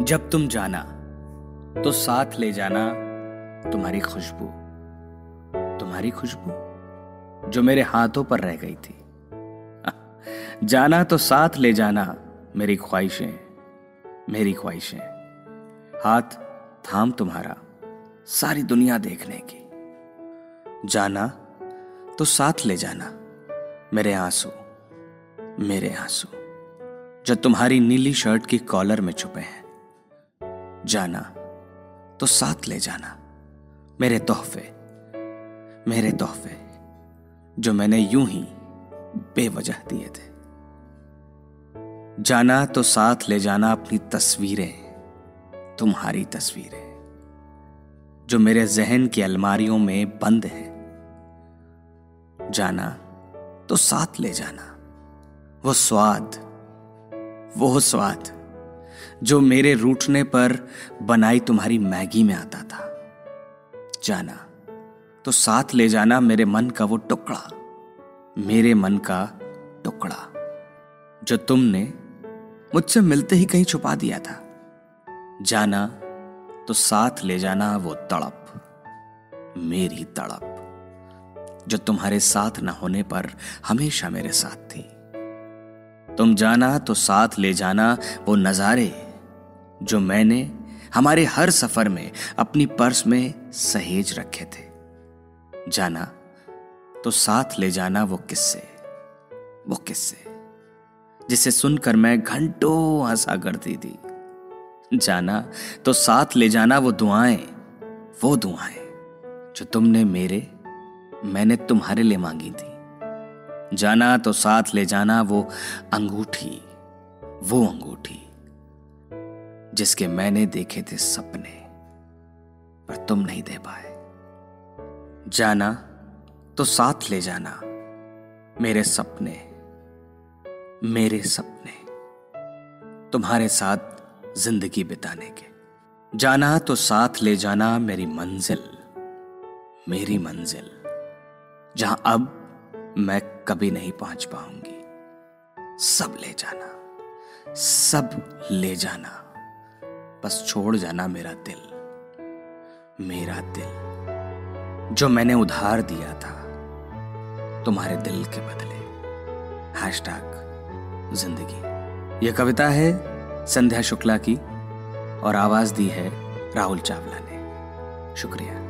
जब तुम जाना तो साथ ले जाना तुम्हारी खुशबू। तुम्हारी खुशबू, जो मेरे हाथों पर रह गई थी। जाना तो साथ ले जाना मेरी ख्वाहिशें मेरी ख्वाहिशें। हाथ थाम तुम्हारा, सारी दुनिया देखने की। जाना तो साथ ले जाना मेरे आँसू मेरे आँसू, जो तुम्हारी नीली शर्ट की कॉलर में छुपे हैं। जाना तो साथ ले जाना। मेरे तोहफे मेरे तोहफे, जो मैंने यूँ ही बेवजह दिए थे। जाना तो साथ ले जाना अपनी तस्वीरें, तुम्हारी तस्वीरें, जो मेरे जहन की अलमारियों में बंद है। जाना तो साथ ले जाना, वो स्वाद वो स्वाद। जो मेरे रूठने पर बनाई तुम्हारी मैगी में आता था। जाना तो साथ ले जाना मेरे मन का वो टुकड़ा, मेरे मन का टुकड़ा, जो तुमने मुझसे मिलते ही कहीं छुपा दिया था। जाना तो साथ ले जाना वो तड़प, मेरी तड़प, जो तुम्हारे साथ न होने पर हमेशा मेरे साथ थी। तुम जाना तो साथ ले जाना वो नजारे जो मैंने हमारे हर सफ़र में अपनी पर्स में सहेज रखे थे। जाना तो साथ ले जाना वो किस्से वो किस्से, जिसे सुनकर मैं घंटों हंसा करती थी। जाना तो साथ ले जाना वो दुआएँ वो दुआएँ, जो तुमने मेरे, मैंने तुम्हारे लिए मांगी थी। जाना तो साथ ले जाना वो अंगूठी वो अंगूठी। जिसके मैंने देखे थे सपने, पर तुम नहीं दे पाए। जाना तो साथ ले जाना, मेरे सपने मेरे सपने, तुम्हारे साथ ज़िंदगी बिताने के। जाना तो साथ ले जाना मेरी मंजिल मेरी मंजिल, जहाँ अब मैं कभी नहीं पहुँच पाऊँगी। सब ले जाना, सब ले जाना। बस छोड़ जाना मेरा दिल मेरा दिल। जो मैंने उधार दिया था, तुम्हारे दिल के बदले। हैश हैशटैग ज़िंदगी। यह कविता है संध्या शुक्ला की, और आवाज़ दी है राहुल चावला ने। शुक्रिया।